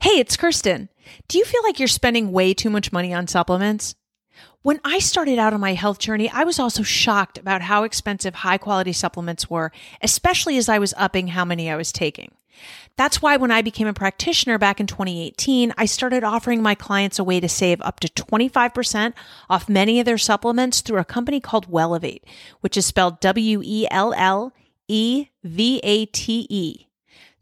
Hey, it's Kerstin. Do you feel like you're spending way too much money on supplements? When I started out on my health journey, I was also shocked about how expensive high quality supplements were, especially as I was upping how many I was taking. That's why when I became a practitioner back in 2018, I started offering my clients a way to save up to 25% off many of their supplements through a company called Wellevate, which is spelled W E L L E V A T E.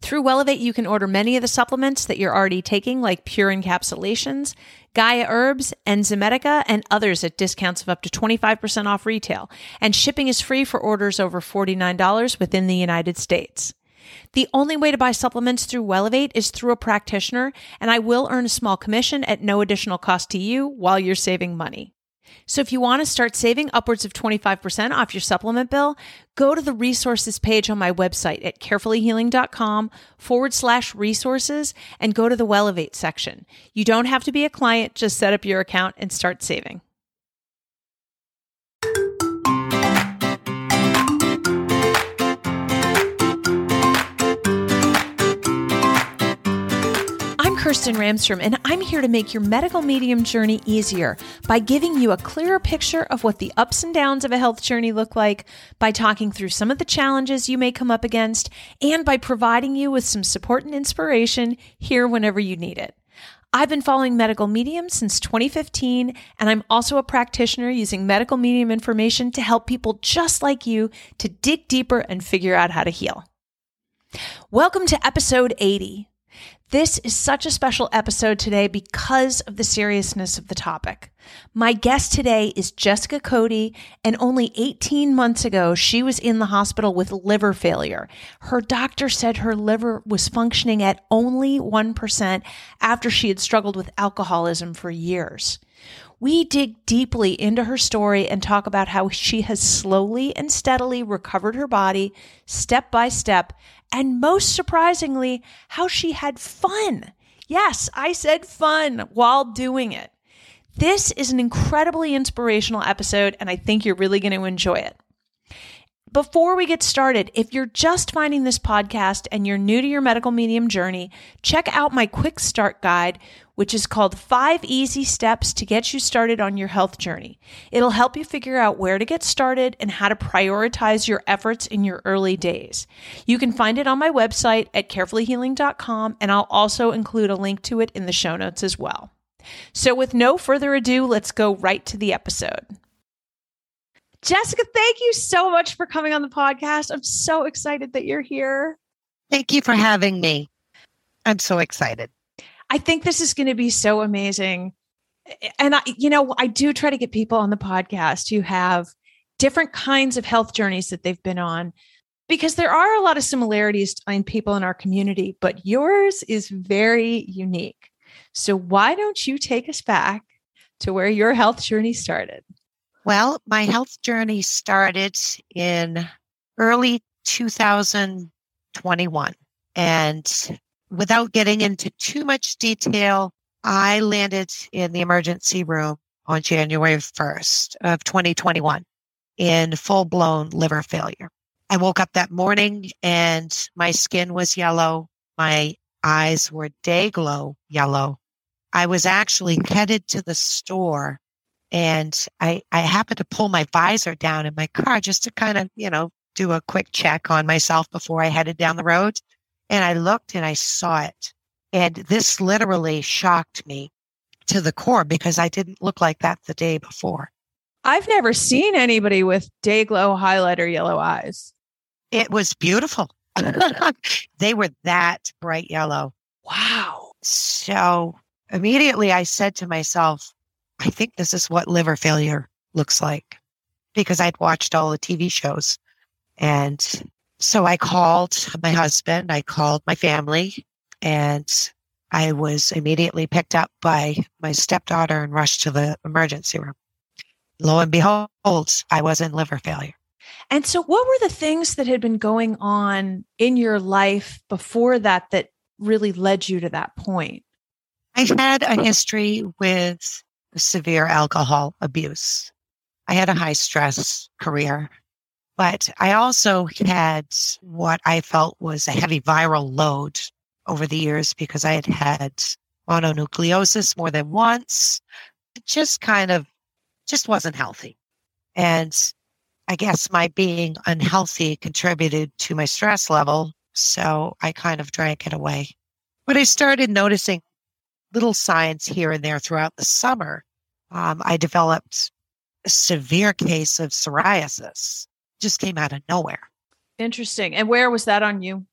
Through Wellevate, you can order many of the supplements that you're already taking, like Pure Encapsulations, Gaia Herbs, Enzymedica, and others at discounts of up to 25% off retail. And shipping is free for orders over $49 within the United States. The only way to buy supplements through Wellevate is through a practitioner, and I will earn a small commission at no additional cost to you while you're saving money. So if you want to start saving upwards of 25% off your supplement bill, go to the resources page on my website at carefullyhealing.com forward slash resources and go to the Wellevate section. You don't have to be a client, just set up your account and start saving. Kerstin Ramstrom, and I'm here to make your medical medium journey easier by giving you a clearer picture of what the ups and downs of a health journey look like, by talking through some of the challenges you may come up against, and by providing you with some support and inspiration here whenever you need it. I've been following medical medium since 2015, and I'm also a practitioner using medical medium information to help people just like you to dig deeper and figure out how to heal. Welcome to episode 80. This is such a special episode today because of the seriousness of the topic. My guest today is Jessica Cote, and only 18 months ago, she was in the hospital with liver failure. Her doctor said her liver was functioning at only 1% after she had struggled with alcoholism for years. We dig deeply into her story and talk about how she has slowly and steadily recovered her body step by step and most surprisingly, how she had fun. Yes, I said fun while doing it. This is an incredibly inspirational episode, and I think you're really going to enjoy it. Before we get started, if you're just finding this podcast and you're new to your medical medium journey, check out my quick start guide, which is called Five Easy Steps to Get You Started on Your Health Journey. It'll help you figure out where to get started and how to prioritize your efforts in your early days. You can find it on my website at carefullyhealing.com, and I'll also include a link to it in the show notes as well. So, with no further ado, let's go right to the episode. Jessica, thank you so much for coming on the podcast. I'm so excited that you're here. Thank you for having me. I'm so excited. I think this is going to be so amazing. And I, you know, I do try to get people on the podcast who have different kinds of health journeys that they've been on because there are a lot of similarities in people in our community, but yours is very unique. So why don't you take us back to where your health journey started? Well, my health journey started in early 2021. And without getting into too much detail, I landed in the emergency room on January 1st of 2021 in full blown liver failure. I woke up that morning and my skin was yellow. My eyes were day glow yellow. I was actually headed to the store and I, I happened to pull my visor down in my car just to kind of, you know, do a quick check on myself before I headed down the road. And I looked and I saw it. And this literally shocked me to the core because I didn't look like that the day before. I've never seen anybody with day glow highlighter yellow eyes. It was beautiful. they were that bright yellow. Wow. So immediately I said to myself, I think this is what liver failure looks like because I'd watched all the TV shows. And so I called my husband, I called my family, and I was immediately picked up by my stepdaughter and rushed to the emergency room. Lo and behold, I was in liver failure. And so, what were the things that had been going on in your life before that that really led you to that point? I had a history with severe alcohol abuse. I had a high stress career, but I also had what I felt was a heavy viral load over the years because I had had mononucleosis more than once. It just kind of just wasn't healthy. And I guess my being unhealthy contributed to my stress level. So I kind of drank it away. But I started noticing little signs here and there throughout the summer. Um, I developed a severe case of psoriasis, just came out of nowhere. Interesting. And where was that on you?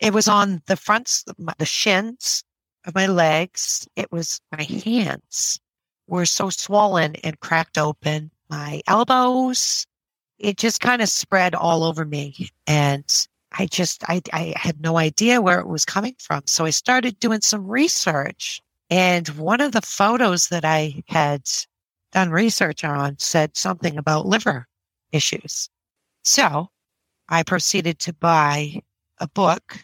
It was on the fronts, the shins of my legs. It was my hands were so swollen and cracked open. My elbows, it just kind of spread all over me. And I just, I, I had no idea where it was coming from. So I started doing some research. And one of the photos that I had done research on said something about liver issues. So I proceeded to buy a book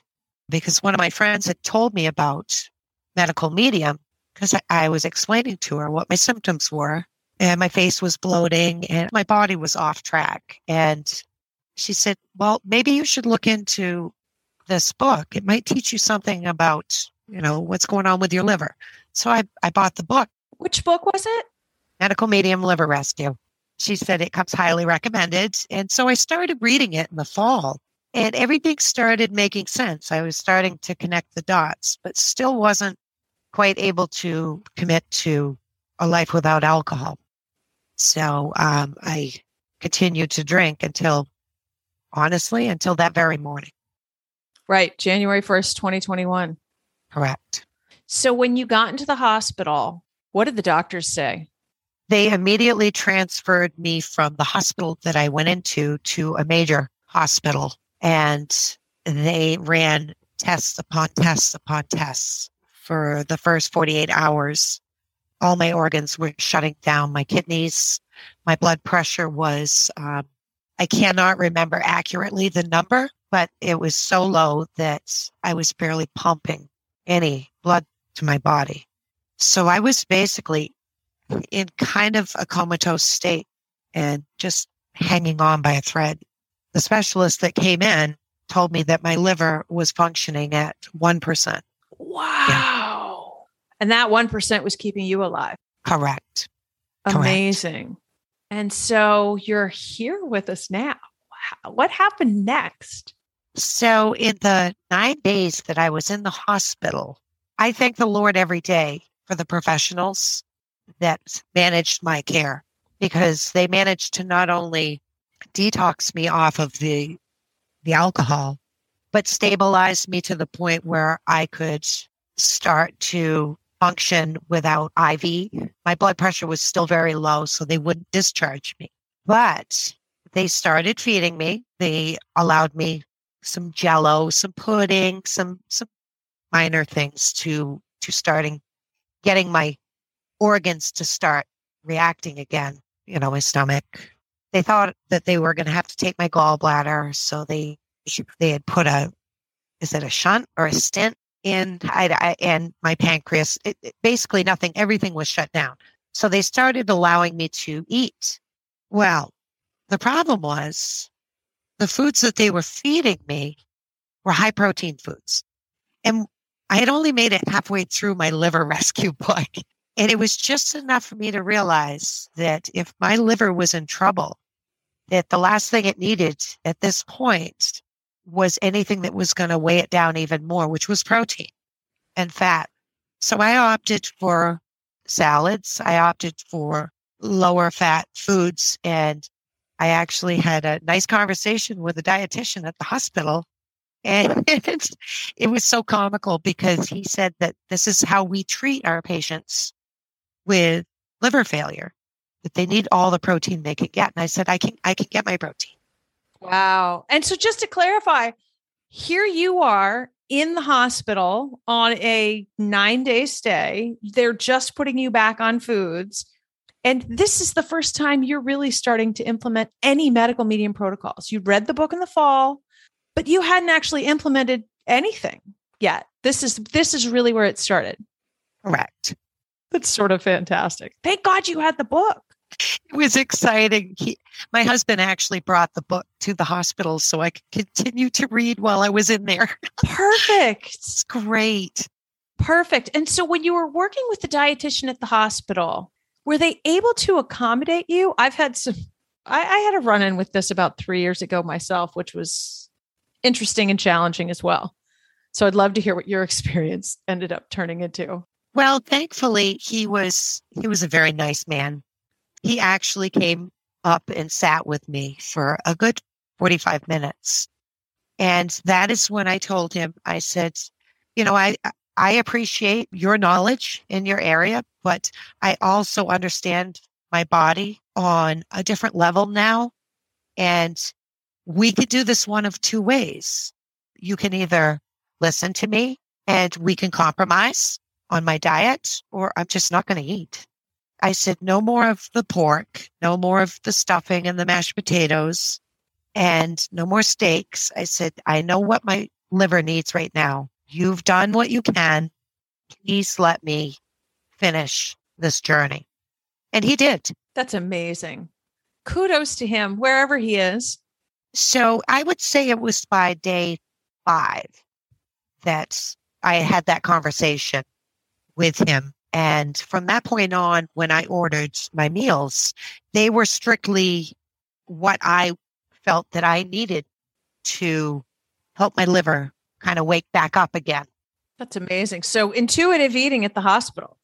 because one of my friends had told me about medical medium because I, was explaining to her what my symptoms were and my face was bloating and my body was off track. And she said, well, maybe you should look into this book. It might teach you something about, you know, what's going on with your liver. So I, I bought the book. Which book was it? Medical Medium Liver Rescue. She said it comes highly recommended. And so I started reading it in the fall and everything started making sense. I was starting to connect the dots, but still wasn't quite able to commit to a life without alcohol. So um, I continued to drink until, honestly, until that very morning. Right. January 1st, 2021. Correct. So when you got into the hospital, what did the doctors say? They immediately transferred me from the hospital that I went into to a major hospital and they ran tests upon tests upon tests for the first 48 hours. All my organs were shutting down. My kidneys, my blood pressure was, um, I cannot remember accurately the number, but it was so low that I was barely pumping any blood to my body. So I was basically in kind of a comatose state and just hanging on by a thread. The specialist that came in told me that my liver was functioning at 1%. Wow. Yeah. And that 1% was keeping you alive. Correct. Amazing. Correct. And so you're here with us now. What happened next? So, in the nine days that I was in the hospital, I thank the Lord every day for the professionals that managed my care because they managed to not only detox me off of the the alcohol, but stabilized me to the point where I could start to function without IV. My blood pressure was still very low, so they wouldn't discharge me. But they started feeding me. They allowed me some jello, some pudding, some some minor things to to starting getting my organs to start reacting again. You know, my stomach. They thought that they were going to have to take my gallbladder, so they they had put a is it a shunt or a stent in I, I and my pancreas. It, it, basically, nothing. Everything was shut down. So they started allowing me to eat. Well, the problem was the foods that they were feeding me were high protein foods. And I had only made it halfway through my liver rescue book. And it was just enough for me to realize that if my liver was in trouble, that the last thing it needed at this point was anything that was going to weigh it down even more, which was protein and fat. So I opted for salads. I opted for lower fat foods. And I actually had a nice conversation with a dietitian at the hospital. And it was so comical because he said that this is how we treat our patients with liver failure, that they need all the protein they can get. And I said, I can, I can get my protein. Wow. And so just to clarify, here you are in the hospital on a nine day stay. They're just putting you back on foods. And this is the first time you're really starting to implement any medical medium protocols. You read the book in the fall, but you hadn't actually implemented anything yet. This is this is really where it started. Correct. That's sort of fantastic. Thank God you had the book. it was exciting. He, my husband actually brought the book to the hospital so I could continue to read while I was in there. Perfect. it's great. Perfect. And so when you were working with the dietitian at the hospital, were they able to accommodate you? I've had some, I, I had a run in with this about three years ago myself, which was interesting and challenging as well. So I'd love to hear what your experience ended up turning into. Well, thankfully he was he was a very nice man. He actually came up and sat with me for a good 45 minutes. And that is when I told him, I said, you know, I I appreciate your knowledge in your area, but I also understand my body on a different level now. And we could do this one of two ways. You can either listen to me and we can compromise on my diet, or I'm just not going to eat. I said, no more of the pork, no more of the stuffing and the mashed potatoes, and no more steaks. I said, I know what my liver needs right now. You've done what you can. Please let me finish this journey. And he did. That's amazing. Kudos to him, wherever he is. So I would say it was by day five that I had that conversation with him. And from that point on, when I ordered my meals, they were strictly what I felt that I needed to help my liver kind of wake back up again. That's amazing. So intuitive eating at the hospital.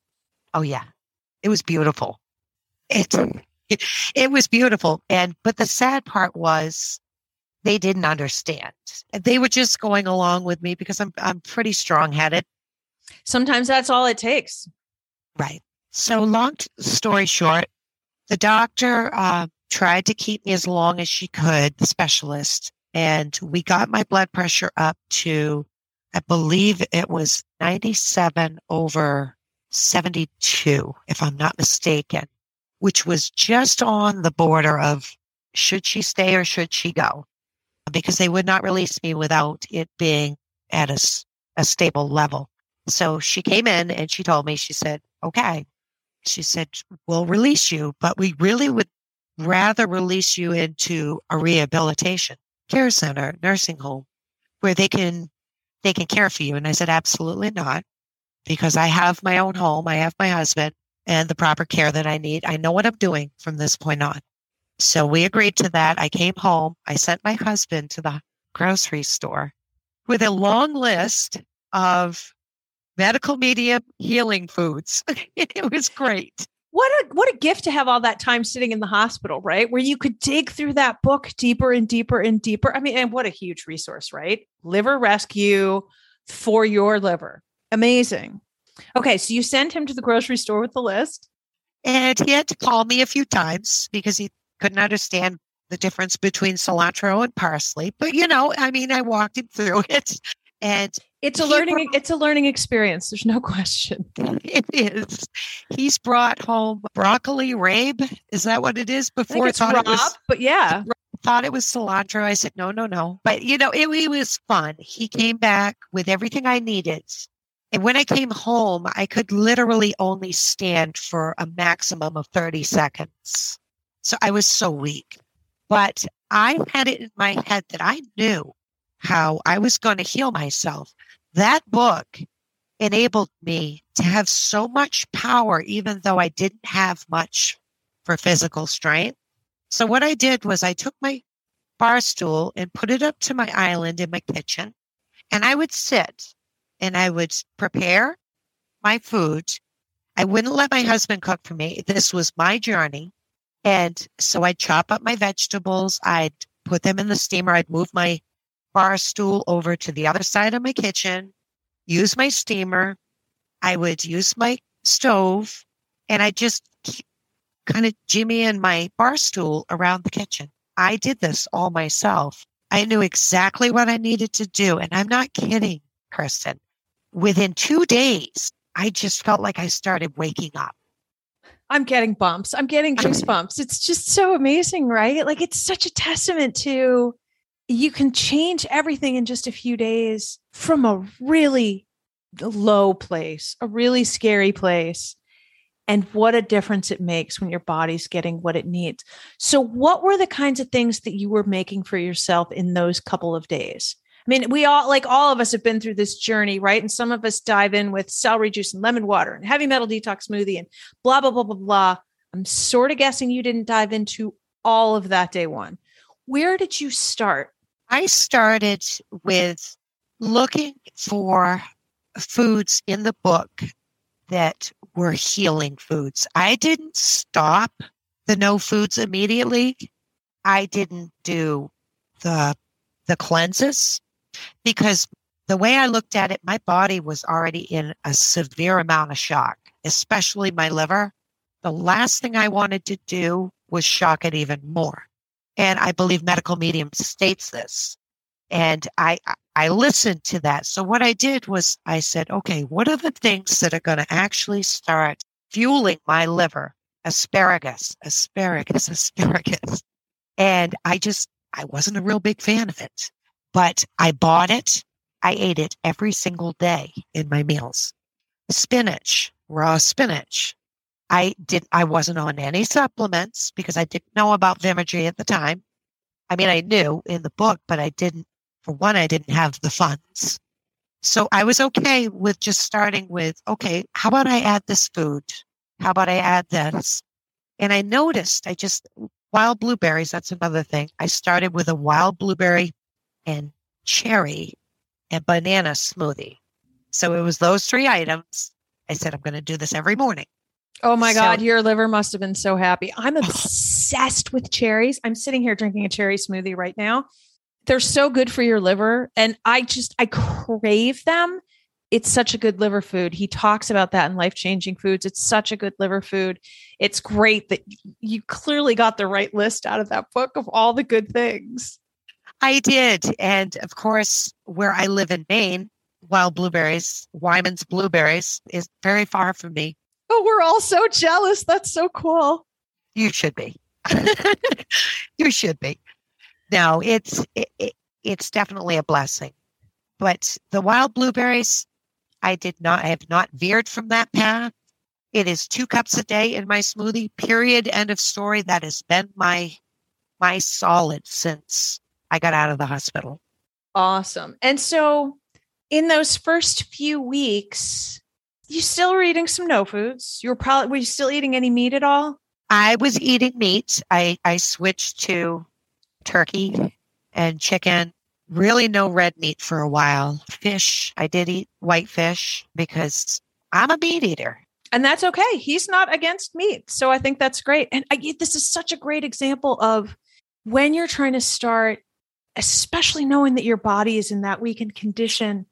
Oh yeah. It was beautiful. It, it, it was beautiful. And but the sad part was they didn't understand. They were just going along with me because I'm I'm pretty strong headed. Sometimes that's all it takes. Right. So long story short, the doctor uh, tried to keep me as long as she could, the specialist, and we got my blood pressure up to, I believe it was 97 over 72, if I'm not mistaken, which was just on the border of should she stay or should she go? Because they would not release me without it being at a, a stable level. So she came in and she told me, she said, okay. She said, we'll release you, but we really would rather release you into a rehabilitation care center, nursing home, where they can they can care for you. And I said, absolutely not, because I have my own home, I have my husband, and the proper care that I need. I know what I'm doing from this point on. So we agreed to that. I came home. I sent my husband to the grocery store with a long list of medical medium healing foods. it was great what a what a gift to have all that time sitting in the hospital, right? Where you could dig through that book deeper and deeper and deeper. I mean, and what a huge resource, right? Liver rescue for your liver. Amazing. Okay, so you send him to the grocery store with the list. And he had to call me a few times because he couldn't understand the difference between cilantro and parsley. But you know, I mean, I walked him through it. And it's a learning brought, it's a learning experience. There's no question. It is. He's brought home broccoli rabe. Is that what it is? Before I thought Rob, it was, but yeah. Thought it was cilantro. I said no, no, no. But you know, it, it was fun. He came back with everything I needed. And when I came home, I could literally only stand for a maximum of 30 seconds. So I was so weak. But I had it in my head that I knew how I was going to heal myself. That book enabled me to have so much power, even though I didn't have much for physical strength. So what I did was I took my bar stool and put it up to my island in my kitchen and I would sit and I would prepare my food. I wouldn't let my husband cook for me. This was my journey. And so I'd chop up my vegetables. I'd put them in the steamer. I'd move my bar stool over to the other side of my kitchen, use my steamer. I would use my stove and I just kind of jimmy in my bar stool around the kitchen. I did this all myself. I knew exactly what I needed to do. And I'm not kidding, Kristen. Within two days, I just felt like I started waking up. I'm getting bumps. I'm getting goosebumps. It's just so amazing, right? Like it's such a testament to you can change everything in just a few days from a really low place, a really scary place. and what a difference it makes when your body's getting what it needs. So, what were the kinds of things that you were making for yourself in those couple of days? I mean, we all, like all of us, have been through this journey, right? And some of us dive in with celery juice and lemon water and heavy metal detox smoothie and blah, blah, blah, blah, blah. I'm sort of guessing you didn't dive into all of that day one. Where did you start? I started with looking for foods in the book that were healing foods. I didn't stop the no foods immediately. I didn't do the the cleanses because the way I looked at it, my body was already in a severe amount of shock, especially my liver. The last thing I wanted to do was shock it even more. And I believe medical medium states this. And I, I listened to that. So what I did was I said, okay, what are the things that are going to actually start fueling my liver? Asparagus, asparagus, asparagus. And I just, I wasn't a real big fan of it, but I bought it. I ate it every single day in my meals. Spinach, raw spinach. I did, I wasn't on any supplements because I didn't know about Vimergy at the time. I mean, I knew in the book, but I didn't for one, I didn't have the funds. So I was okay with just starting with, okay, how about I add this food? How about I add this? And I noticed I just, wild blueberries, that's another thing. I started with a wild blueberry and cherry and banana smoothie. So it was those three items. I said, I'm going to do this every morning. Oh my so, God, your liver must have been so happy. I'm obsessed with cherries. I'm sitting here drinking a cherry smoothie right now. They're so good for your liver and i just i crave them. It's such a good liver food. He talks about that in life changing foods. It's such a good liver food. It's great that you clearly got the right list out of that book of all the good things. I did and of course where i live in maine wild blueberries wyman's blueberries is very far from me oh we're all so jealous that's so cool you should be you should be no, it's it, it's definitely a blessing. But the wild blueberries, I did not. I have not veered from that path. It is two cups a day in my smoothie. Period. End of story. That has been my my solid since I got out of the hospital. Awesome. And so, in those first few weeks, you still were eating some no foods. You were probably were you still eating any meat at all? I was eating meat. I I switched to turkey and chicken. Really no red meat for a while. Fish, I did eat white fish because I'm a meat eater. And that's okay. He's not against meat. So I think that's great. And uh, I, this is such a great example of when you're trying to start, especially knowing that your body is in that weakened condition,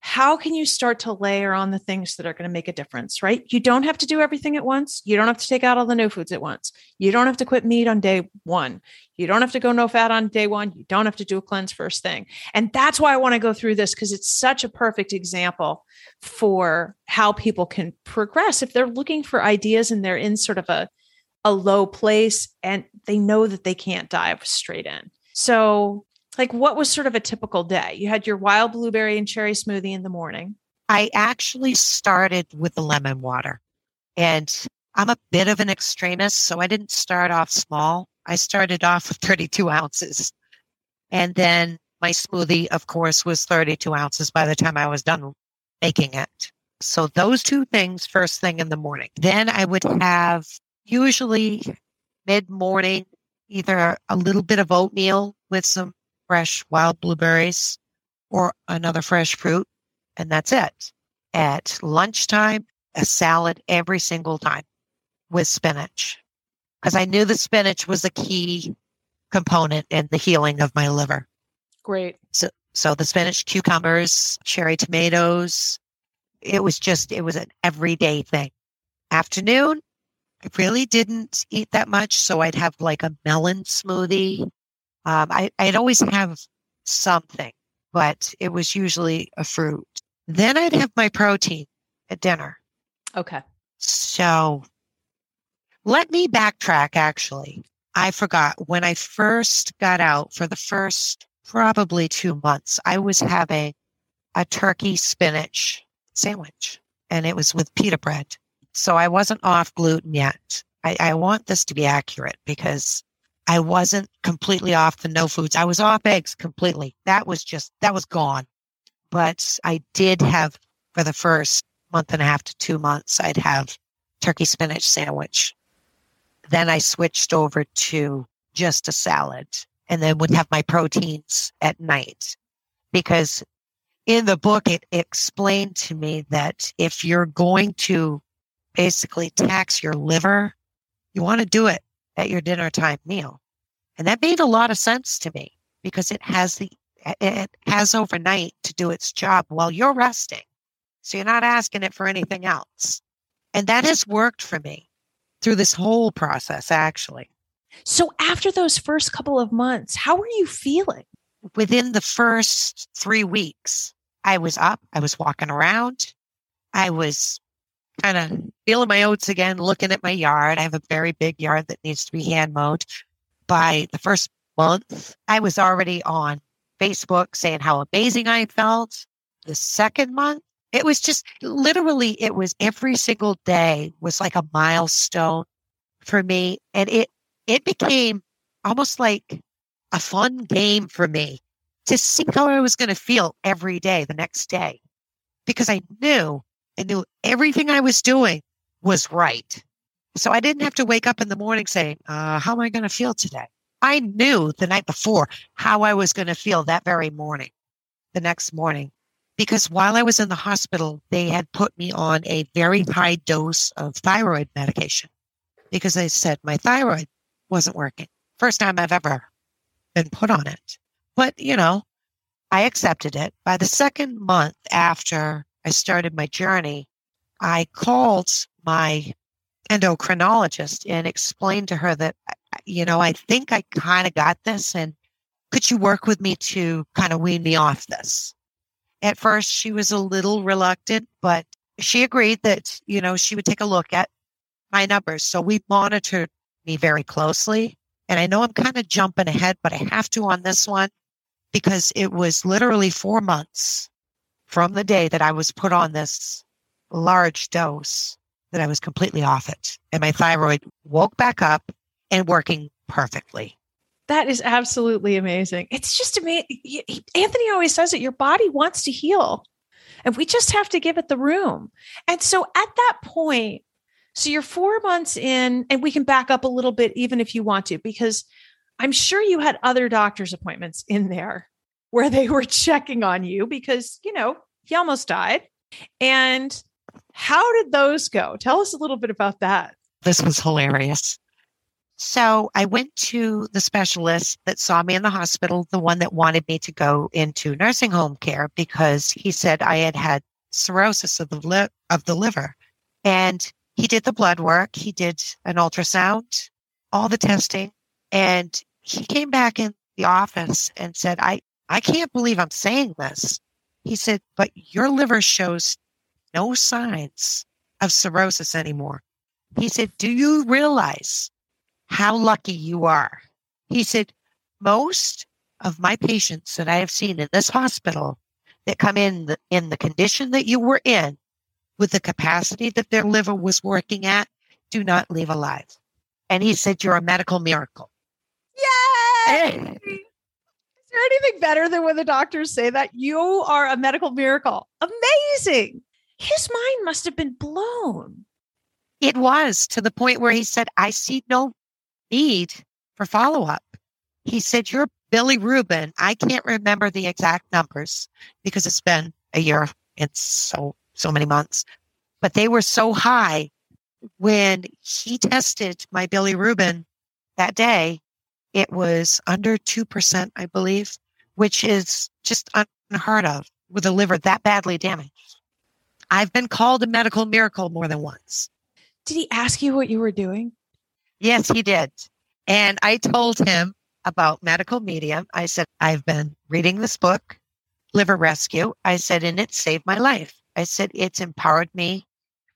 how can you start to layer on the things that are going to make a difference, right? You don't have to do everything at once. You don't have to take out all the no foods at once. You don't have to quit meat on day one. You don't have to go no fat on day one. You don't have to do a cleanse first thing. And that's why I want to go through this because it's such a perfect example for how people can progress if they're looking for ideas and they're in sort of a, a low place and they know that they can't dive straight in. So like what was sort of a typical day? You had your wild blueberry and cherry smoothie in the morning. I actually started with the lemon water. And I'm a bit of an extremist, so I didn't start off small. I started off with 32 ounces. And then my smoothie, of course, was 32 ounces by the time I was done making it. So those two things first thing in the morning. Then I would have usually mid morning, either a little bit of oatmeal with some fresh wild blueberries or another fresh fruit. And that's it. At lunchtime, a salad every single time with spinach because I knew the spinach was a key component in the healing of my liver. Great. So, so the spinach, cucumbers, cherry tomatoes, it was just, it was an everyday thing. Afternoon, I really didn't eat that much. So I'd have like a melon smoothie um, I, I'd always have something, but it was usually a fruit. Then I'd have my protein at dinner. Okay. So let me backtrack actually. I forgot when I first got out for the first probably two months, I was having a turkey spinach sandwich and it was with pita bread. So I wasn't off gluten yet. I, I want this to be accurate because I wasn't completely off the no foods. I was off eggs completely. That was just, that was gone. But I did have for the first month and a half to two months, I'd have turkey spinach sandwich. Then I switched over to just a salad and then would have my proteins at night because in the book, it explained to me that if you're going to basically tax your liver, you want to do it at your dinner time meal. And that made a lot of sense to me because it has the, it has overnight to do its job while you're resting. So you're not asking it for anything else. And that has worked for me through this whole process, actually. So after those first couple of months, how were you feeling? Within the first three weeks, I was up, I was walking around, I was kind of feeling my oats again, looking at my yard. I have a very big yard that needs to be hand mowed. By the first month, I was already on Facebook saying how amazing I felt. The second month, it was just literally, it was every single day was like a milestone for me. And it, it became almost like a fun game for me to see how I was going to feel every day the next day because I knew I knew everything I was doing was right. So I didn't have to wake up in the morning saying, uh, how am I going to feel today? I knew the night before how I was going to feel that very morning, the next morning, because while I was in the hospital, they had put me on a very high dose of thyroid medication because they said my thyroid wasn't working. First time I've ever been put on it. But, you know, I accepted it. By the second month after I started my journey, I called my endocrinologist and explained to her that, you know, I think I kind of got this and could you work with me to kind of wean me off this? At first, she was a little reluctant, but she agreed that, you know, she would take a look at my numbers. So we monitored me very closely. And I know I'm kind of jumping ahead, but I have to on this one because it was literally four months from the day that I was put on this large dose that I was completely off it. And my thyroid woke back up and working perfectly. That is absolutely amazing. It's just amazing. Anthony always says it your body wants to heal, and we just have to give it the room. And so at that point, so you're four months in, and we can back up a little bit, even if you want to, because I'm sure you had other doctor's appointments in there where they were checking on you because, you know, he almost died. And how did those go? Tell us a little bit about that. This was hilarious. So I went to the specialist that saw me in the hospital, the one that wanted me to go into nursing home care because he said I had had cirrhosis of the, li- of the liver. And he did the blood work. He did an ultrasound, all the testing. And he came back in the office and said, I, I can't believe I'm saying this. He said, but your liver shows no signs of cirrhosis anymore. He said, do you realize how lucky you are? He said, most of my patients that I have seen in this hospital that come in the, in the condition that you were in with the capacity that their liver was working at do not leave alive. And he said, you're a medical miracle. Yay! Eh. Is there anything better than when the doctors say that you are a medical miracle? Amazing. His mind must have been blown. It was to the point where he said, I see no need for follow up. He said, You're bilirubin. I can't remember the exact numbers because it's been a year and so, so many months, but they were so high when he tested my bilirubin that day it was under 2%, I believe, which is just unheard of with a liver that badly damaged. I've been called a medical miracle more than once. Did he ask you what you were doing? Yes, he did. And I told him about medical medium. I said, I've been reading this book, Liver Rescue. I said, and it saved my life. I said, it's empowered me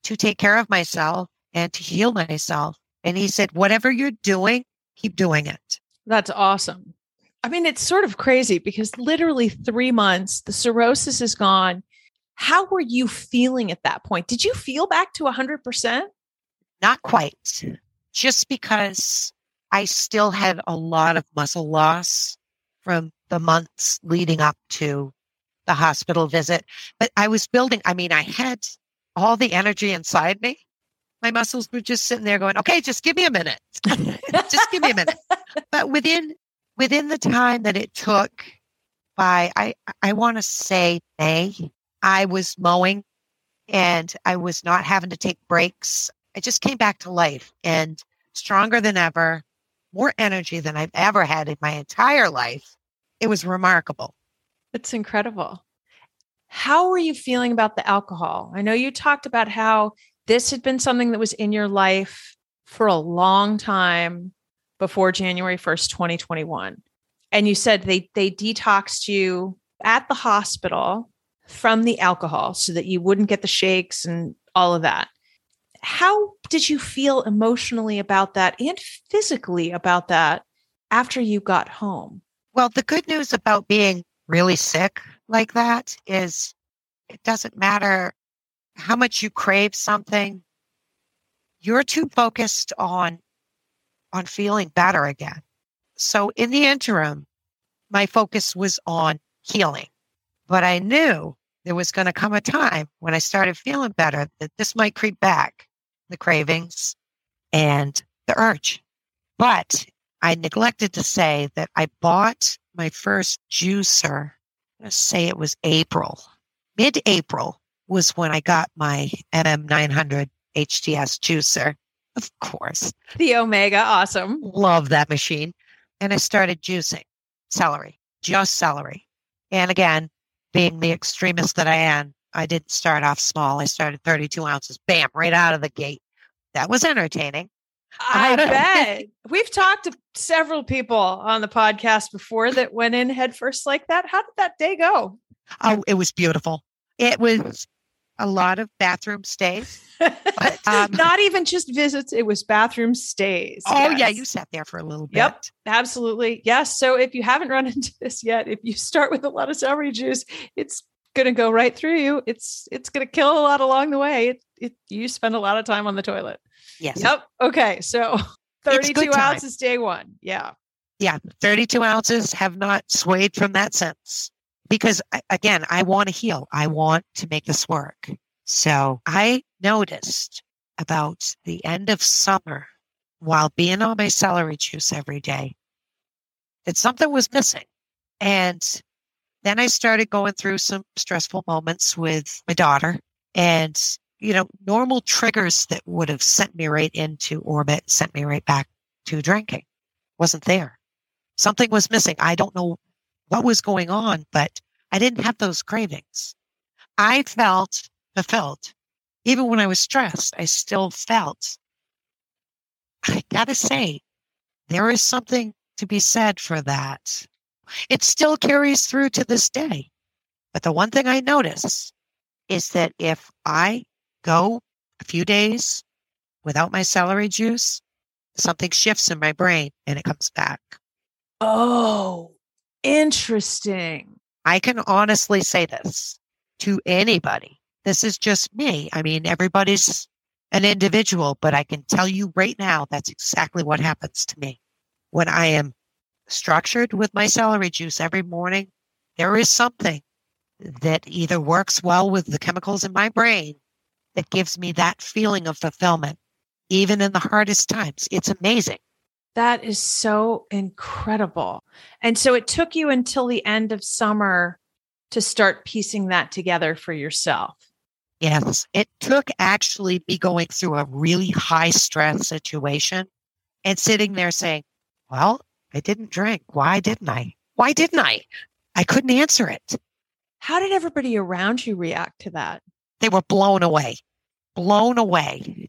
to take care of myself and to heal myself. And he said, whatever you're doing, keep doing it. That's awesome. I mean, it's sort of crazy because literally three months, the cirrhosis is gone. How were you feeling at that point? Did you feel back to 100%? Not quite. Just because I still had a lot of muscle loss from the months leading up to the hospital visit. But I was building, I mean, I had all the energy inside me. My muscles were just sitting there going, okay, just give me a minute. just give me a minute. But within within the time that it took by I I want to say May, I was mowing and I was not having to take breaks. I just came back to life and stronger than ever, more energy than I've ever had in my entire life. It was remarkable. It's incredible. How were you feeling about the alcohol? I know you talked about how this had been something that was in your life for a long time before January 1st, 2021. And you said they they detoxed you at the hospital from the alcohol so that you wouldn't get the shakes and all of that. How did you feel emotionally about that and physically about that after you got home? Well, the good news about being really sick like that is it doesn't matter how much you crave something. You're too focused on on feeling better again. So in the interim, my focus was on healing. But I knew there was going to come a time when I started feeling better that this might creep back the cravings and the urge. But I neglected to say that I bought my first juicer. Let's say it was April. Mid April was when I got my MM900 HTS juicer. Of course. The Omega, awesome. Love that machine. And I started juicing celery, just celery. And again, being the extremist that I am, I didn't start off small. I started 32 ounces, bam, right out of the gate. That was entertaining. I bet. We've talked to several people on the podcast before that went in headfirst like that. How did that day go? Oh, it was beautiful. It was a lot of bathroom stays. But, um, Not even just visits, it was bathroom stays. Oh, yes. yeah, you sat there for a little bit. Yep, absolutely. Yes. So if you haven't run into this yet, if you start with a lot of celery juice, it's going to go right through you. It's it's going to kill a lot along the way. It, it you spend a lot of time on the toilet. Yes. Yep. Okay. So 32 ounces day one. Yeah. Yeah. 32 ounces have not swayed from that since because again, I want to heal. I want to make this work. So I noticed about the end of summer while being on my celery juice every day that something was missing. And then I started going through some stressful moments with my daughter and, you know, normal triggers that would have sent me right into orbit, sent me right back to drinking wasn't there. Something was missing. I don't know what was going on, but I didn't have those cravings. I felt fulfilled. Even when I was stressed, I still felt. I gotta say, there is something to be said for that. It still carries through to this day. But the one thing I notice is that if I go a few days without my celery juice, something shifts in my brain and it comes back. Oh, Interesting. I can honestly say this to anybody. This is just me. I mean, everybody's an individual, but I can tell you right now that's exactly what happens to me. When I am structured with my celery juice every morning, there is something that either works well with the chemicals in my brain that gives me that feeling of fulfillment, even in the hardest times. It's amazing. That is so incredible. And so it took you until the end of summer to start piecing that together for yourself. Yes, it took actually be going through a really high stress situation and sitting there saying, Well, I didn't drink. Why didn't I? Why didn't I? I couldn't answer it. How did everybody around you react to that? They were blown away, blown away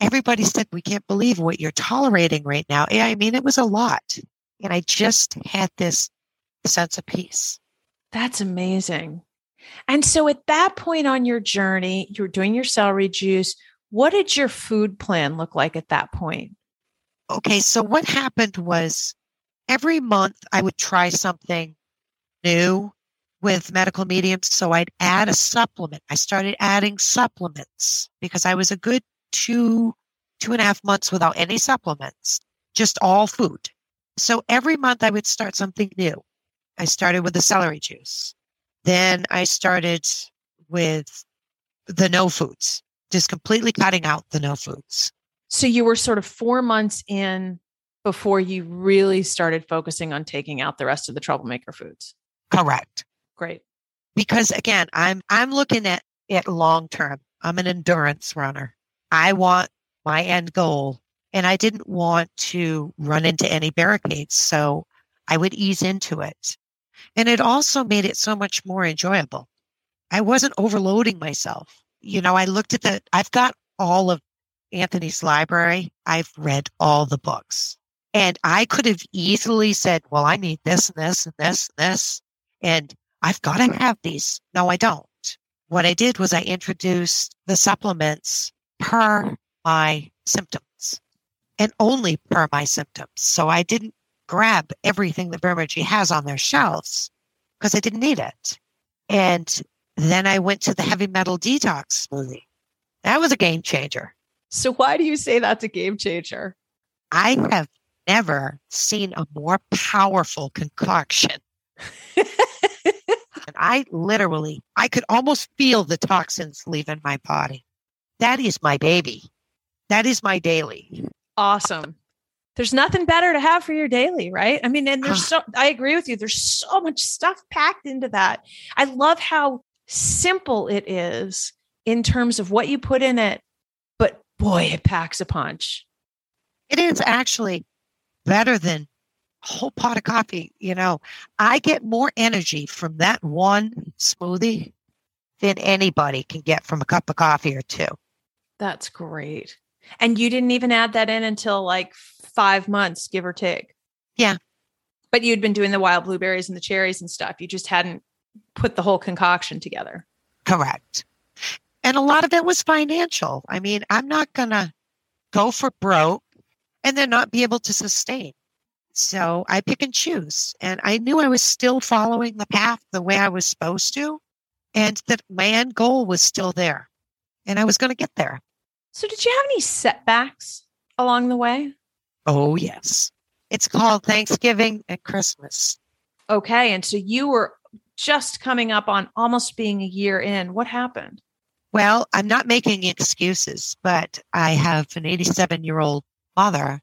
everybody said, We can't believe what you're tolerating right now. Yeah, I mean, it was a lot. And I just had this sense of peace. That's amazing. And so at that point on your journey, you were doing your celery juice. What did your food plan look like at that point? Okay. So what happened was every month I would try something new with medical mediums. So I'd add a supplement. I started adding supplements because I was a good two, two and a half months without any supplements, just all food. So every month I would start something new. I started with the celery juice. Then I started with the no foods, just completely cutting out the no foods. So you were sort of four months in before you really started focusing on taking out the rest of the troublemaker foods. Correct. Great. Because again, I'm I'm looking at it long term. I'm an endurance runner. I want my end goal and I didn't want to run into any barricades. So I would ease into it. And it also made it so much more enjoyable. I wasn't overloading myself. You know, I looked at the, I've got all of Anthony's library. I've read all the books and I could have easily said, well, I need this and this and this and this. And I've got to have these. No, I don't. What I did was I introduced the supplements per my symptoms and only per my symptoms. So I didn't grab everything that Vimergy has on their shelves because I didn't need it. And then I went to the heavy metal detox smoothie. That was a game changer. So why do you say that's a game changer? I have never seen a more powerful concoction. and I literally, I could almost feel the toxins leaving my body. That is my baby. That is my daily. Awesome. There's nothing better to have for your daily, right? I mean, and there's ah. so, I agree with you. There's so much stuff packed into that. I love how simple it is in terms of what you put in it, but boy, it packs a punch. It is actually better than a whole pot of coffee. You know, I get more energy from that one smoothie than anybody can get from a cup of coffee or two. That's great. And you didn't even add that in until like five months, give or take. Yeah. But you'd been doing the wild blueberries and the cherries and stuff. You just hadn't put the whole concoction together. Correct. And a lot of it was financial. I mean, I'm not going to go for broke and then not be able to sustain. So I pick and choose. And I knew I was still following the path the way I was supposed to, and that my end goal was still there. And I was going to get there. So, did you have any setbacks along the way? Oh, yes. It's called Thanksgiving and Christmas. Okay. And so you were just coming up on almost being a year in. What happened? Well, I'm not making excuses, but I have an 87 year old mother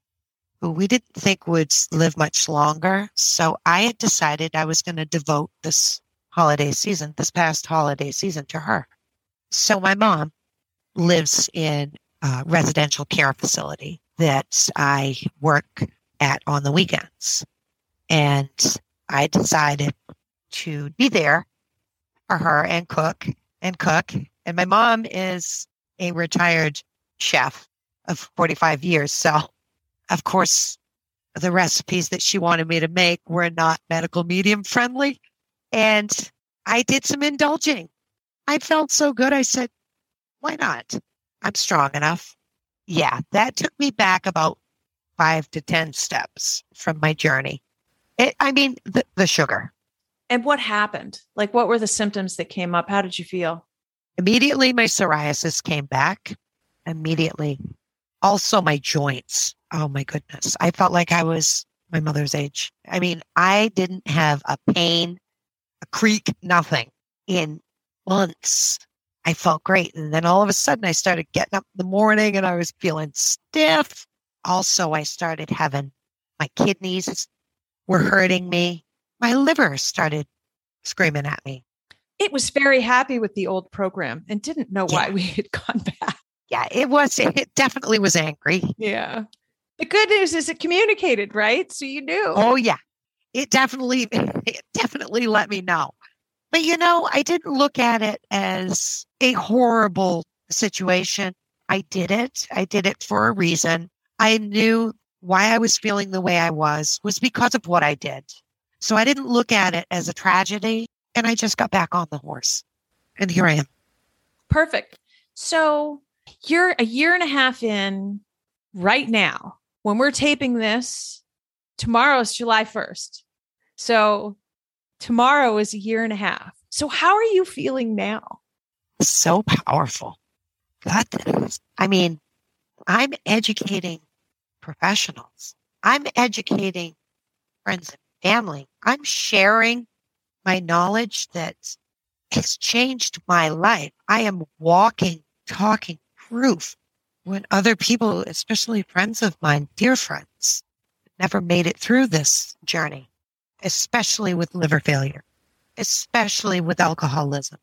who we didn't think would live much longer. So I had decided I was going to devote this holiday season, this past holiday season, to her. So my mom lives in a residential care facility that I work at on the weekends. And I decided to be there for her and cook and cook. And my mom is a retired chef of 45 years. So, of course, the recipes that she wanted me to make were not medical medium friendly. And I did some indulging. I felt so good. I said, why not? I'm strong enough. Yeah, that took me back about five to 10 steps from my journey. It, I mean, the, the sugar. And what happened? Like, what were the symptoms that came up? How did you feel? Immediately, my psoriasis came back. Immediately, also my joints. Oh my goodness. I felt like I was my mother's age. I mean, I didn't have a pain, a creak, nothing in months. I felt great. And then all of a sudden I started getting up in the morning and I was feeling stiff. Also, I started having my kidneys were hurting me. My liver started screaming at me. It was very happy with the old program and didn't know yeah. why we had gone back yeah, it was, it definitely was angry. Yeah. The good news is it communicated, right? So you knew. Oh, yeah. It definitely, it definitely let me know. But you know, I didn't look at it as a horrible situation. I did it. I did it for a reason. I knew why I was feeling the way I was was because of what I did. So I didn't look at it as a tragedy and I just got back on the horse. And here I am. Perfect. So you're a year and a half in right now. When we're taping this, tomorrow is July 1st. So tomorrow is a year and a half. So, how are you feeling now? So powerful. God, I mean, I'm educating professionals, I'm educating friends and family, I'm sharing my knowledge that has changed my life. I am walking, talking proof when other people, especially friends of mine, dear friends, never made it through this journey, especially with liver failure, especially with alcoholism.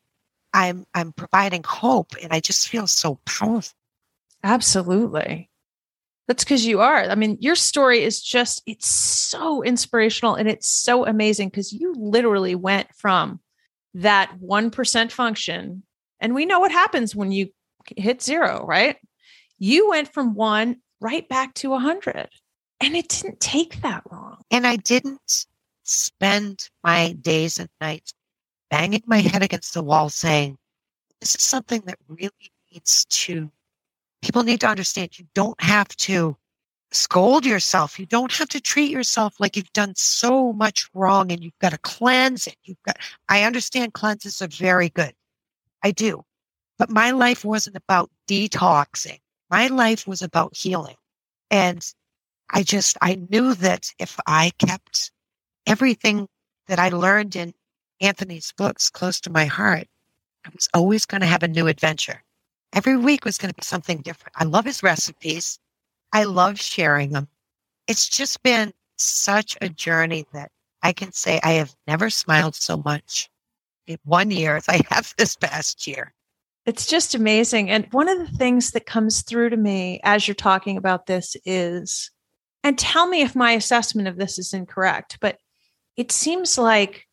I'm I'm providing hope and I just feel so powerful. Absolutely. That's because you are. I mean, your story is just, it's so inspirational and it's so amazing because you literally went from that 1% function. And we know what happens when you hit zero, right? You went from one right back to 100. And it didn't take that long. And I didn't spend my days and nights banging my head against the wall saying, this is something that really needs to, people need to understand you don't have to scold yourself. You don't have to treat yourself like you've done so much wrong and you've got to cleanse it. You've got, I understand cleanses are very good. I do. But my life wasn't about detoxing. My life was about healing. And I just, I knew that if I kept everything that I learned in Anthony's books close to my heart, I was always going to have a new adventure. Every week was going to be something different. I love his recipes. I love sharing them. It's just been such a journey that I can say I have never smiled so much in one year as I have this past year. It's just amazing. And one of the things that comes through to me as you're talking about this is, and tell me if my assessment of this is incorrect, but it seems like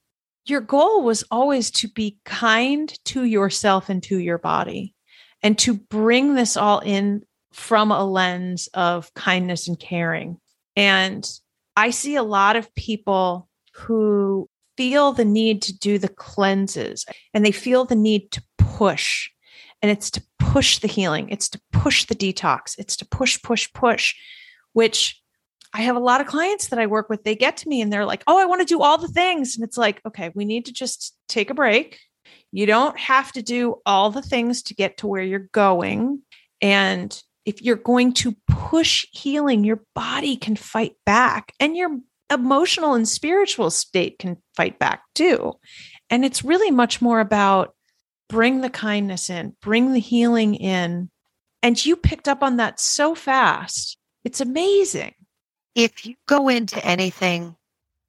your goal was always to be kind to yourself and to your body and to bring this all in from a lens of kindness and caring. And I see a lot of people who feel the need to do the cleanses and they feel the need to push. And it's to push the healing, it's to push the detox, it's to push, push, push, which I have a lot of clients that I work with. They get to me and they're like, oh, I want to do all the things. And it's like, okay, we need to just take a break. You don't have to do all the things to get to where you're going. And if you're going to push healing, your body can fight back and your emotional and spiritual state can fight back too. And it's really much more about bring the kindness in, bring the healing in. And you picked up on that so fast. It's amazing. If you go into anything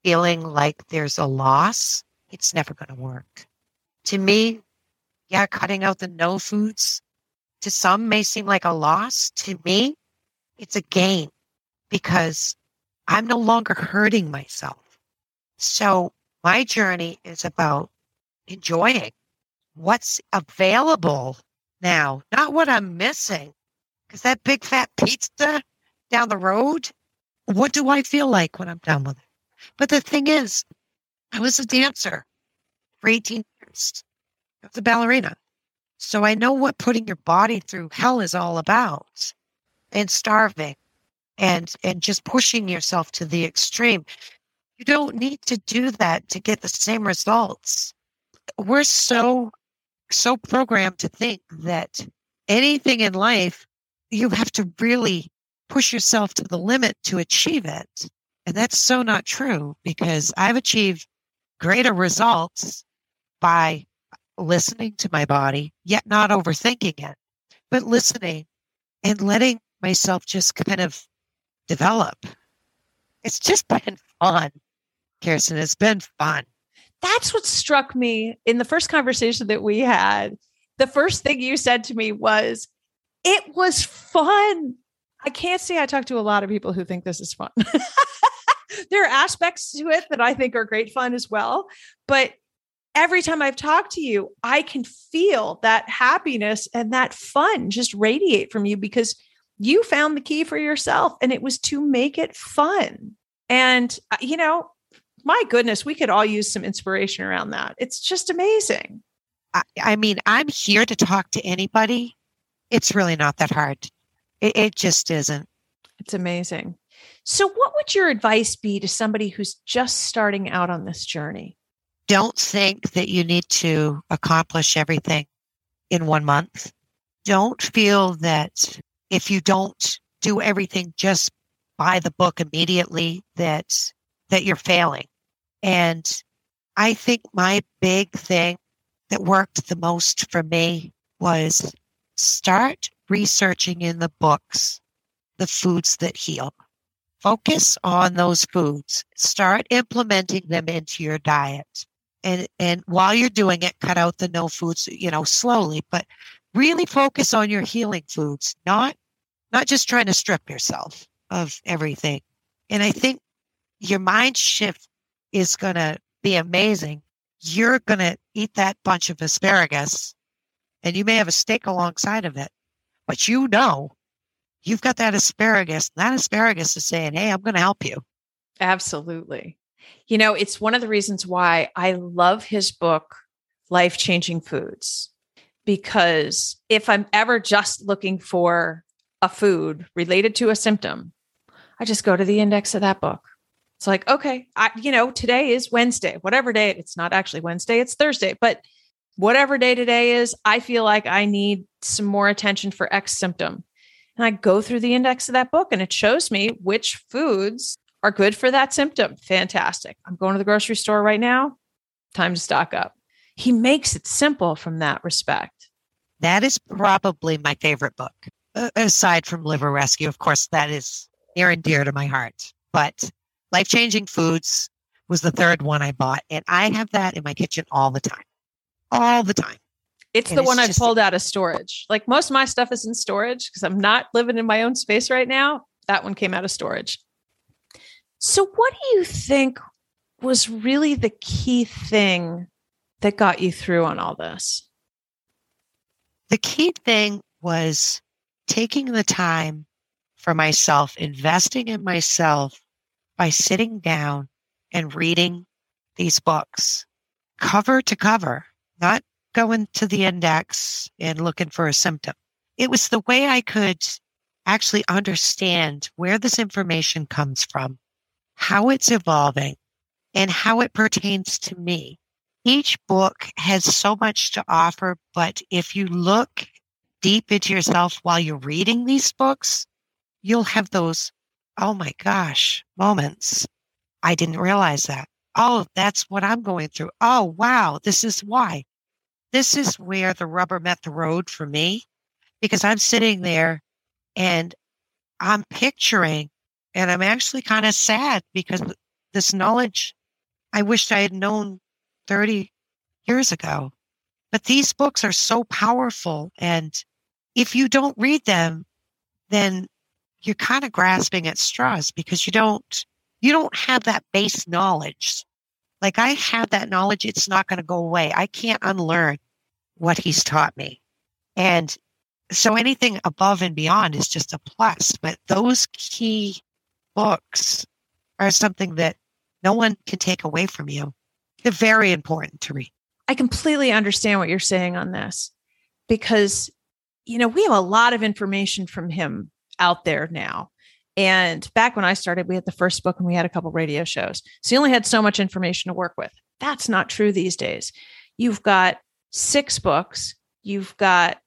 feeling like there's a loss, it's never going to work. To me, yeah, cutting out the no foods to some may seem like a loss. To me, it's a gain because I'm no longer hurting myself. So my journey is about enjoying what's available now, not what I'm missing. Because that big fat pizza down the road, what do I feel like when I'm done with it? But the thing is, I was a dancer for 18 years. I was a ballerina. So I know what putting your body through hell is all about and starving and and just pushing yourself to the extreme. You don't need to do that to get the same results. We're so so programmed to think that anything in life, you have to really push yourself to the limit to achieve it. And that's so not true because I've achieved greater results by listening to my body, yet not overthinking it, but listening and letting myself just kind of develop. It's just been fun, Kerstin. It's been fun that's what struck me in the first conversation that we had. The first thing you said to me was, it was fun. I can't say I talk to a lot of people who think this is fun. there are aspects to it that I think are great fun as well. But every time I've talked to you, I can feel that happiness and that fun just radiate from you because you found the key for yourself and it was to make it fun. And, uh, you know, my goodness, we could all use some inspiration around that. It's just amazing. I, I mean, I'm here to talk to anybody. It's really not that hard. It, it just isn't. It's amazing. So, what would your advice be to somebody who's just starting out on this journey? don't think that you need to accomplish everything in one month. Don't feel that if you don't do everything just by the book immediately that that you're failing. And I think my big thing that worked the most for me was start researching in the books the foods that heal. Focus on those foods. Start implementing them into your diet. And and while you're doing it, cut out the no foods, you know, slowly, but really focus on your healing foods, not not just trying to strip yourself of everything. And I think your mind shift is going to be amazing. You're going to eat that bunch of asparagus and you may have a steak alongside of it, but you know you've got that asparagus. That asparagus is saying, Hey, I'm going to help you. Absolutely. You know, it's one of the reasons why I love his book, Life Changing Foods, because if I'm ever just looking for a food related to a symptom, I just go to the index of that book. It's like, okay, I, you know, today is Wednesday, whatever day, it's not actually Wednesday, it's Thursday, but whatever day today is, I feel like I need some more attention for X symptom. And I go through the index of that book and it shows me which foods are good for that symptom. Fantastic. I'm going to the grocery store right now. Time to stock up. He makes it simple from that respect. That is probably my favorite book, aside from Liver Rescue. Of course, that is near and dear to my heart. But Life Changing Foods was the third one I bought. And I have that in my kitchen all the time. All the time. It's and the it's one I pulled out of storage. Like most of my stuff is in storage because I'm not living in my own space right now. That one came out of storage. So, what do you think was really the key thing that got you through on all this? The key thing was taking the time for myself, investing in myself by sitting down and reading these books cover to cover, not going to the index and looking for a symptom. It was the way I could actually understand where this information comes from, how it's evolving, and how it pertains to me. Each book has so much to offer, but if you look deep into yourself while you're reading these books, you'll have those, oh my gosh, moments. I didn't realize that. Oh, that's what I'm going through. Oh, wow. This is why. This is where the rubber met the road for me because I'm sitting there and I'm picturing and I'm actually kind of sad because this knowledge I wished I had known 30 years ago. But these books are so powerful. And if you don't read them, then you're kind of grasping at straws because you don't you don't have that base knowledge like i have that knowledge it's not going to go away i can't unlearn what he's taught me and so anything above and beyond is just a plus but those key books are something that no one can take away from you they're very important to read i completely understand what you're saying on this because you know we have a lot of information from him out there now. And back when I started, we had the first book and we had a couple radio shows. So you only had so much information to work with. That's not true these days. You've got six books, you've got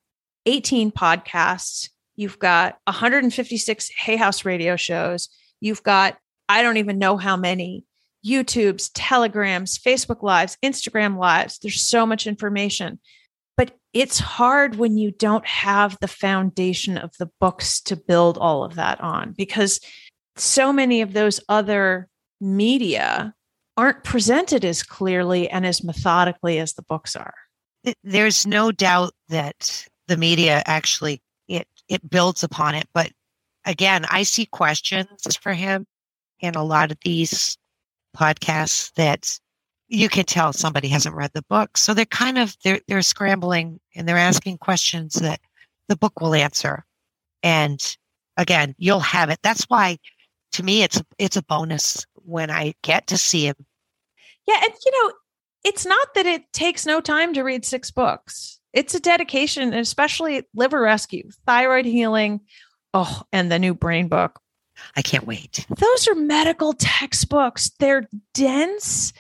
18 podcasts, you've got 156 Hay House radio shows, you've got, I don't even know how many YouTubes, Telegrams, Facebook Lives, Instagram Lives. There's so much information But it's hard when you don't have the foundation of the books to build all of that on because so many of those other media aren't presented as clearly and as methodically as the books are. There's no doubt that the media actually it it builds upon it, but again, I see questions for him in a lot of these podcasts that you can tell somebody hasn't read the book. So they're kind of they're they're scrambling and they're asking questions that the book will answer. And again, you'll have it. That's why to me it's it's a bonus when I get to see him. Yeah, and you know, it's not that it takes no time to read six books. It's a dedication, especially liver rescue, thyroid healing, oh, and the new brain book. I can't wait. Those are medical textbooks. They're dense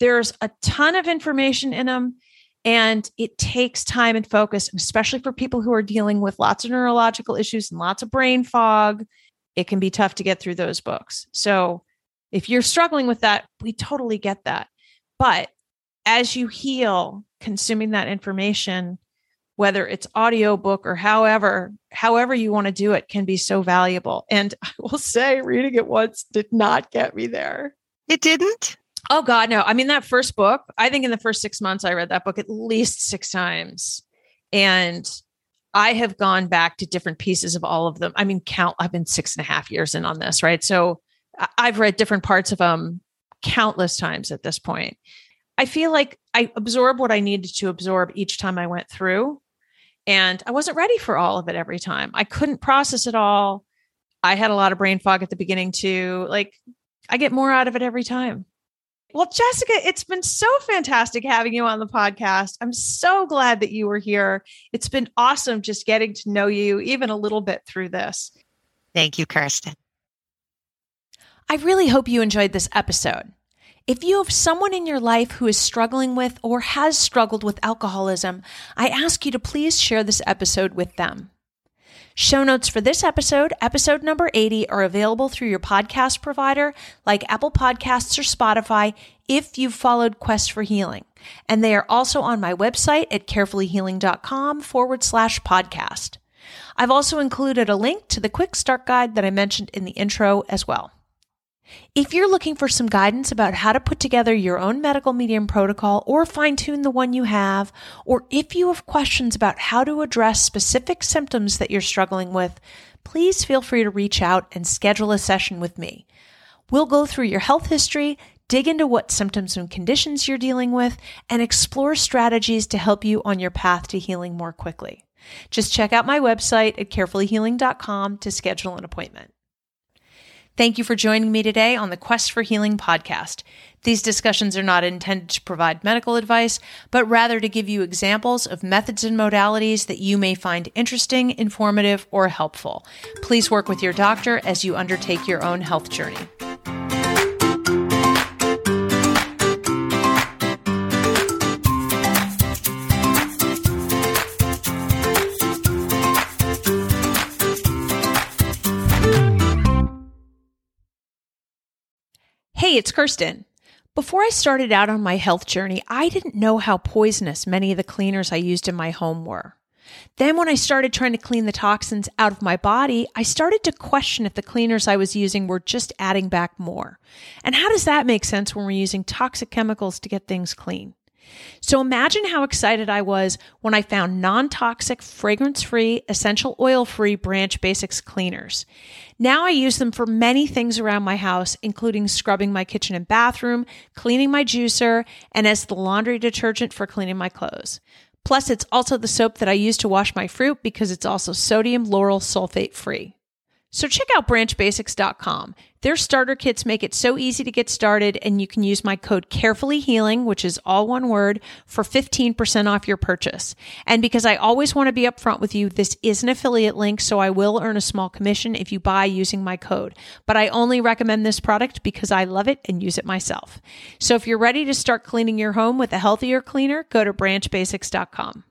there's a ton of information in them and it takes time and focus, especially for people who are dealing with lots of neurological issues and lots of brain fog. It can be tough to get through those books. So if you're struggling with that, we totally get that. But as you heal, consuming that information, whether it's audiobook or however, however you want to do it can be so valuable. And I will say reading it once did not get me there. It didn't? Oh God, no. I mean, that first book, I think in the first six months, I read that book at least six times. And I have gone back to different pieces of all of them. I mean, count, I've been six and a half years in on this, right? So I've read different parts of them countless times at this point. I feel like I absorbed what I needed to absorb each time I went through. And I wasn't ready for all of it every time. I couldn't process it all. I had a lot of brain fog at the beginning too. Like I get more out of it every time. Well, Jessica, it's been so fantastic having you on the podcast. I'm so glad that you were here. It's been awesome just getting to know you even a little bit through this. Thank you, Kerstin. I really hope you enjoyed this episode. If you have someone in your life who is struggling with or has struggled with alcoholism, I ask you to please share this episode with them. Show notes for this episode, episode number 80, are available through your podcast provider like Apple Podcasts or Spotify if you've followed Quest for Healing. And they are also on my website at carefullyhealing.com forward slash podcast. I've also included a link to the quick start guide that I mentioned in the intro as well. If you're looking for some guidance about how to put together your own medical medium protocol or fine tune the one you have, or if you have questions about how to address specific symptoms that you're struggling with, please feel free to reach out and schedule a session with me. We'll go through your health history, dig into what symptoms and conditions you're dealing with, and explore strategies to help you on your path to healing more quickly. Just check out my website at carefullyhealing.com to schedule an appointment. Thank you for joining me today on the Quest for Healing podcast. These discussions are not intended to provide medical advice, but rather to give you examples of methods and modalities that you may find interesting, informative, or helpful. Please work with your doctor as you undertake your own health journey. It's Kerstin. Before I started out on my health journey, I didn't know how poisonous many of the cleaners I used in my home were. Then, when I started trying to clean the toxins out of my body, I started to question if the cleaners I was using were just adding back more. And how does that make sense when we're using toxic chemicals to get things clean? So imagine how excited I was when I found non toxic, fragrance free, essential oil free Branch Basics cleaners. Now I use them for many things around my house, including scrubbing my kitchen and bathroom, cleaning my juicer, and as the laundry detergent for cleaning my clothes. Plus, it's also the soap that I use to wash my fruit because it's also sodium lauryl sulfate free. So check out branchbasics.com. Their starter kits make it so easy to get started, and you can use my code Carefully Healing, which is all one word, for 15% off your purchase. And because I always want to be upfront with you, this is an affiliate link, so I will earn a small commission if you buy using my code. But I only recommend this product because I love it and use it myself. So if you're ready to start cleaning your home with a healthier cleaner, go to branchbasics.com.